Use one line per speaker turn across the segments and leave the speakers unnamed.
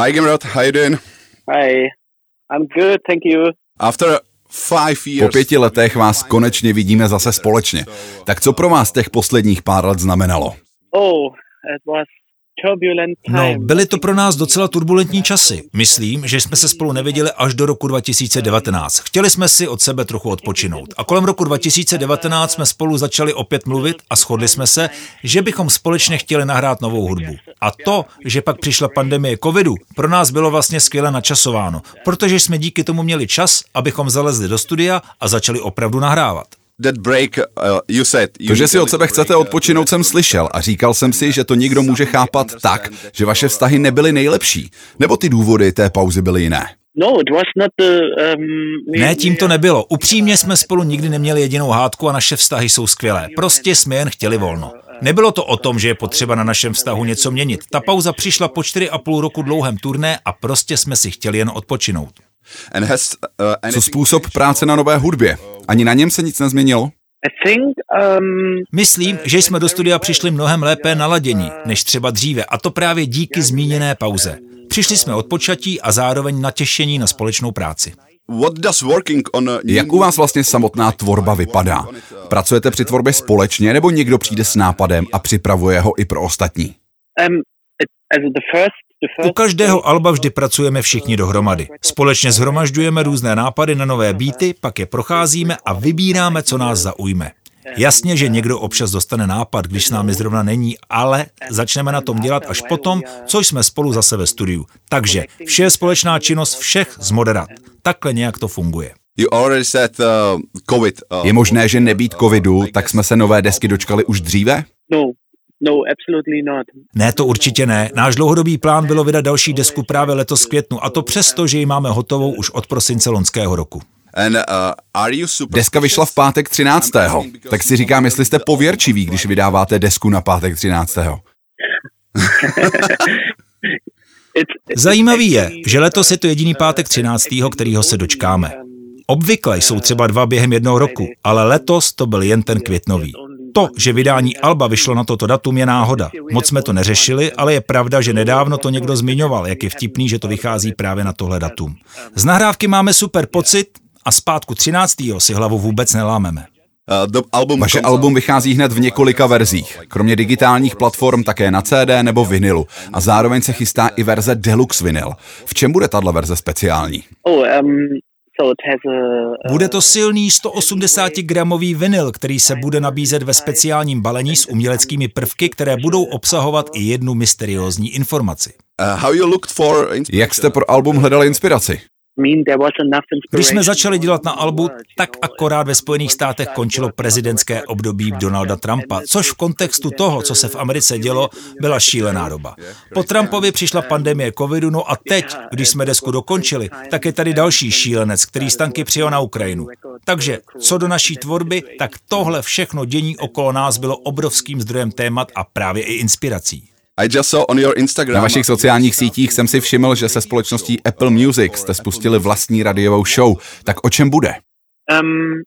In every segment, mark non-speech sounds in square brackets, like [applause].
Hi, Gimrod. How you doing?
Hi. I'm good, thank you.
After five years...
Po pěti letech vás konečně vidíme zase společně. Tak co pro vás těch posledních pár let znamenalo?
Oh, it was
No, byly to pro nás docela turbulentní časy. Myslím, že jsme se spolu neviděli až do roku 2019. Chtěli jsme si od sebe trochu odpočinout. A kolem roku 2019 jsme spolu začali opět mluvit a shodli jsme se, že bychom společně chtěli nahrát novou hudbu. A to, že pak přišla pandemie covidu, pro nás bylo vlastně skvěle načasováno, protože jsme díky tomu měli čas, abychom zalezli do studia a začali opravdu nahrávat.
Uh, to, že si od sebe chcete odpočinout, jsem slyšel a říkal jsem si, že to někdo může chápat tak, že vaše vztahy nebyly nejlepší, nebo ty důvody té pauzy byly jiné.
No, um,
ne, tím to nebylo. Upřímně jsme spolu nikdy neměli jedinou hádku a naše vztahy jsou skvělé. Prostě jsme jen chtěli volno. Nebylo to o tom, že je potřeba na našem vztahu něco měnit. Ta pauza přišla po čtyři a půl roku dlouhém turné a prostě jsme si chtěli jen odpočinout.
Uh, Co způsob práce na nové hudbě? Ani na něm se nic nezměnilo?
Um, Myslím, že jsme do studia přišli mnohem lépe naladění, než třeba dříve, a to právě díky zmíněné pauze. Přišli jsme od počatí a zároveň natěšení na společnou práci.
Jak u vás vlastně samotná tvorba vypadá? Pracujete při tvorbě společně nebo někdo přijde s nápadem a připravuje ho i pro ostatní?
U každého alba vždy pracujeme všichni dohromady. Společně zhromažďujeme různé nápady na nové beaty, pak je procházíme a vybíráme, co nás zaujme. Jasně, že někdo občas dostane nápad, když s námi zrovna není, ale začneme na tom dělat až potom, co jsme spolu zase ve studiu. Takže vše je společná činnost všech z moderat. Takhle nějak to funguje.
Uh, uh, je možné, že nebýt covidu, tak jsme se nové desky dočkali už dříve?
No, absolutely not.
Ne, to určitě ne. Náš dlouhodobý plán bylo vydat další desku právě letos květnu a to přesto, že ji máme hotovou už od prosince loňského roku.
And, uh, Deska vyšla v pátek 13. Tak si říkám, jestli jste pověrčiví, když vydáváte desku na pátek 13.
Zajímavý je, že letos je to jediný pátek 13. kterýho se dočkáme. Obvykle jsou třeba dva během jednoho roku, ale letos to byl jen ten květnový. To, že vydání Alba vyšlo na toto datum, je náhoda. Moc jsme to neřešili, ale je pravda, že nedávno to někdo zmiňoval, jak je vtipný, že to vychází právě na tohle datum. Z nahrávky máme super pocit a zpátku 13. si hlavu vůbec nelámeme.
Uh, Vaše album vychází hned v několika verzích, kromě digitálních platform také na CD nebo vinilu a zároveň se chystá i verze Deluxe vinyl. V čem bude tahle verze speciální?
Bude to silný 180-gramový vinyl, který se bude nabízet ve speciálním balení s uměleckými prvky, které budou obsahovat i jednu mysteriózní informaci.
Uh, Jak jste pro album hledali inspiraci?
Když jsme začali dělat na albu, tak akorát ve Spojených státech končilo prezidentské období Donalda Trumpa, což v kontextu toho, co se v Americe dělo, byla šílená doba. Po Trumpovi přišla pandemie covidu, no a teď, když jsme desku dokončili, tak je tady další šílenec, který stanky přijel na Ukrajinu. Takže co do naší tvorby, tak tohle všechno dění okolo nás bylo obrovským zdrojem témat a právě i inspirací.
Na vašich sociálních sítích jsem si všiml, že se společností Apple Music jste spustili vlastní radiovou show. Tak o čem bude? Um,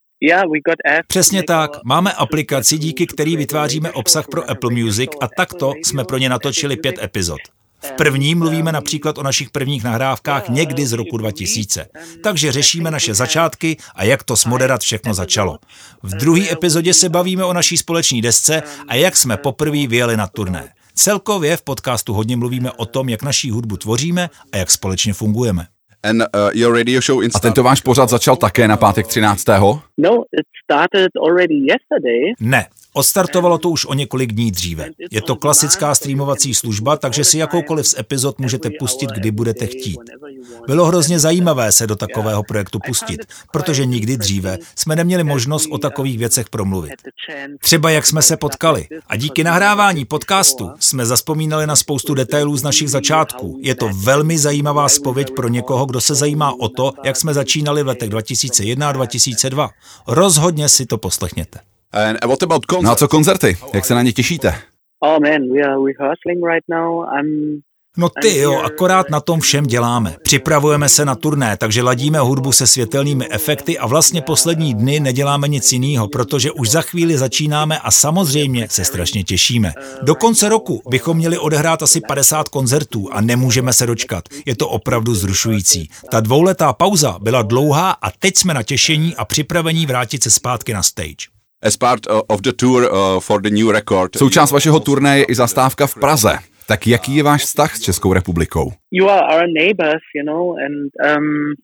Přesně tak. Máme aplikaci, díky který vytváříme obsah pro Apple Music a takto jsme pro ně natočili pět epizod. V první mluvíme například o našich prvních nahrávkách někdy z roku 2000. Takže řešíme naše začátky a jak to s Moderat všechno začalo. V druhé epizodě se bavíme o naší společní desce a jak jsme poprvé vyjeli na turné. Celkově v podcastu hodně mluvíme o tom, jak naší hudbu tvoříme a jak společně fungujeme.
And, uh, your radio show a tento váš pořad začal také na pátek 13.
No, it started already yesterday.
Ne, Odstartovalo to už o několik dní dříve. Je to klasická streamovací služba, takže si jakoukoliv z epizod můžete pustit, kdy budete chtít. Bylo hrozně zajímavé se do takového projektu pustit, protože nikdy dříve jsme neměli možnost o takových věcech promluvit. Třeba jak jsme se potkali. A díky nahrávání podcastu jsme zaspomínali na spoustu detailů z našich začátků. Je to velmi zajímavá spověď pro někoho, kdo se zajímá o to, jak jsme začínali v letech 2001 a 2002. Rozhodně si to poslechněte.
No a co koncerty? Jak se na ně těšíte?
Oh man, we are rehearsing right now. I'm
No ty jo, akorát na tom všem děláme. Připravujeme se na turné, takže ladíme hudbu se světelnými efekty a vlastně poslední dny neděláme nic jiného, protože už za chvíli začínáme a samozřejmě se strašně těšíme. Do konce roku bychom měli odehrát asi 50 koncertů a nemůžeme se dočkat. Je to opravdu zrušující. Ta dvouletá pauza byla dlouhá a teď jsme na těšení a připravení vrátit se zpátky na stage.
As part of the tour uh, for the new record.
Součást vašeho turné je i zastávka v Praze. Tak jaký je váš vztah s Českou republikou?
You are our neighbors, you know, and um,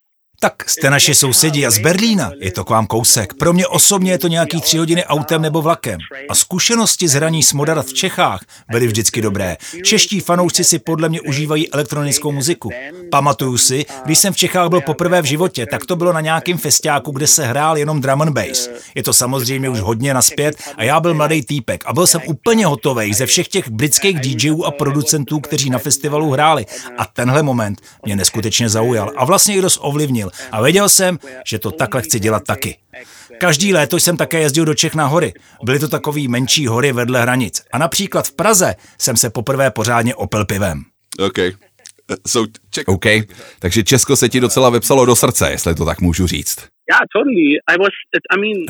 tak jste naši sousedi a z Berlína je to k vám kousek. Pro mě osobně je to nějaký tři hodiny autem nebo vlakem. A zkušenosti z hraní s Modarat v Čechách byly vždycky dobré. Čeští fanoušci si podle mě užívají elektronickou muziku. Pamatuju si, když jsem v Čechách byl poprvé v životě, tak to bylo na nějakém festiáku, kde se hrál jenom drum and bass. Je to samozřejmě už hodně naspět a já byl mladý týpek a byl jsem úplně hotový ze všech těch britských DJů a producentů, kteří na festivalu hráli. A tenhle moment mě neskutečně zaujal a vlastně i dost ovlivnil a věděl jsem, že to takhle chci dělat taky. Každý léto jsem také jezdil do Čech na hory. Byly to takové menší hory vedle hranic. A například v Praze jsem se poprvé pořádně opil pivem.
Okay. [laughs]
So, Czech... OK, takže Česko se ti docela vypsalo do srdce, jestli to tak můžu říct.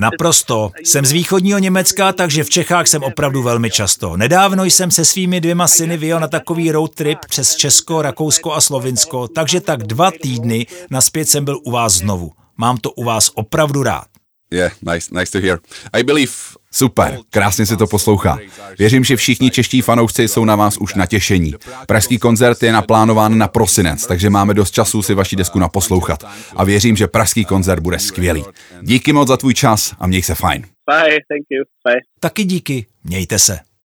Naprosto. Jsem z východního Německa, takže v Čechách jsem opravdu velmi často. Nedávno jsem se svými dvěma syny vyjel na takový road trip přes Česko, Rakousko a Slovinsko, takže tak dva týdny naspět jsem byl u vás znovu. Mám to u vás opravdu rád.
Yeah, nice, nice to hear. I believe
Super, krásně se to poslouchá. Věřím, že všichni čeští fanoušci jsou na vás už natěšení. Pražský koncert je naplánován na prosinec, takže máme dost času si vaši desku naposlouchat. A věřím, že pražský koncert bude skvělý. Díky moc za tvůj čas a měj se fajn.
Bye, thank you. Bye.
Taky díky, mějte se.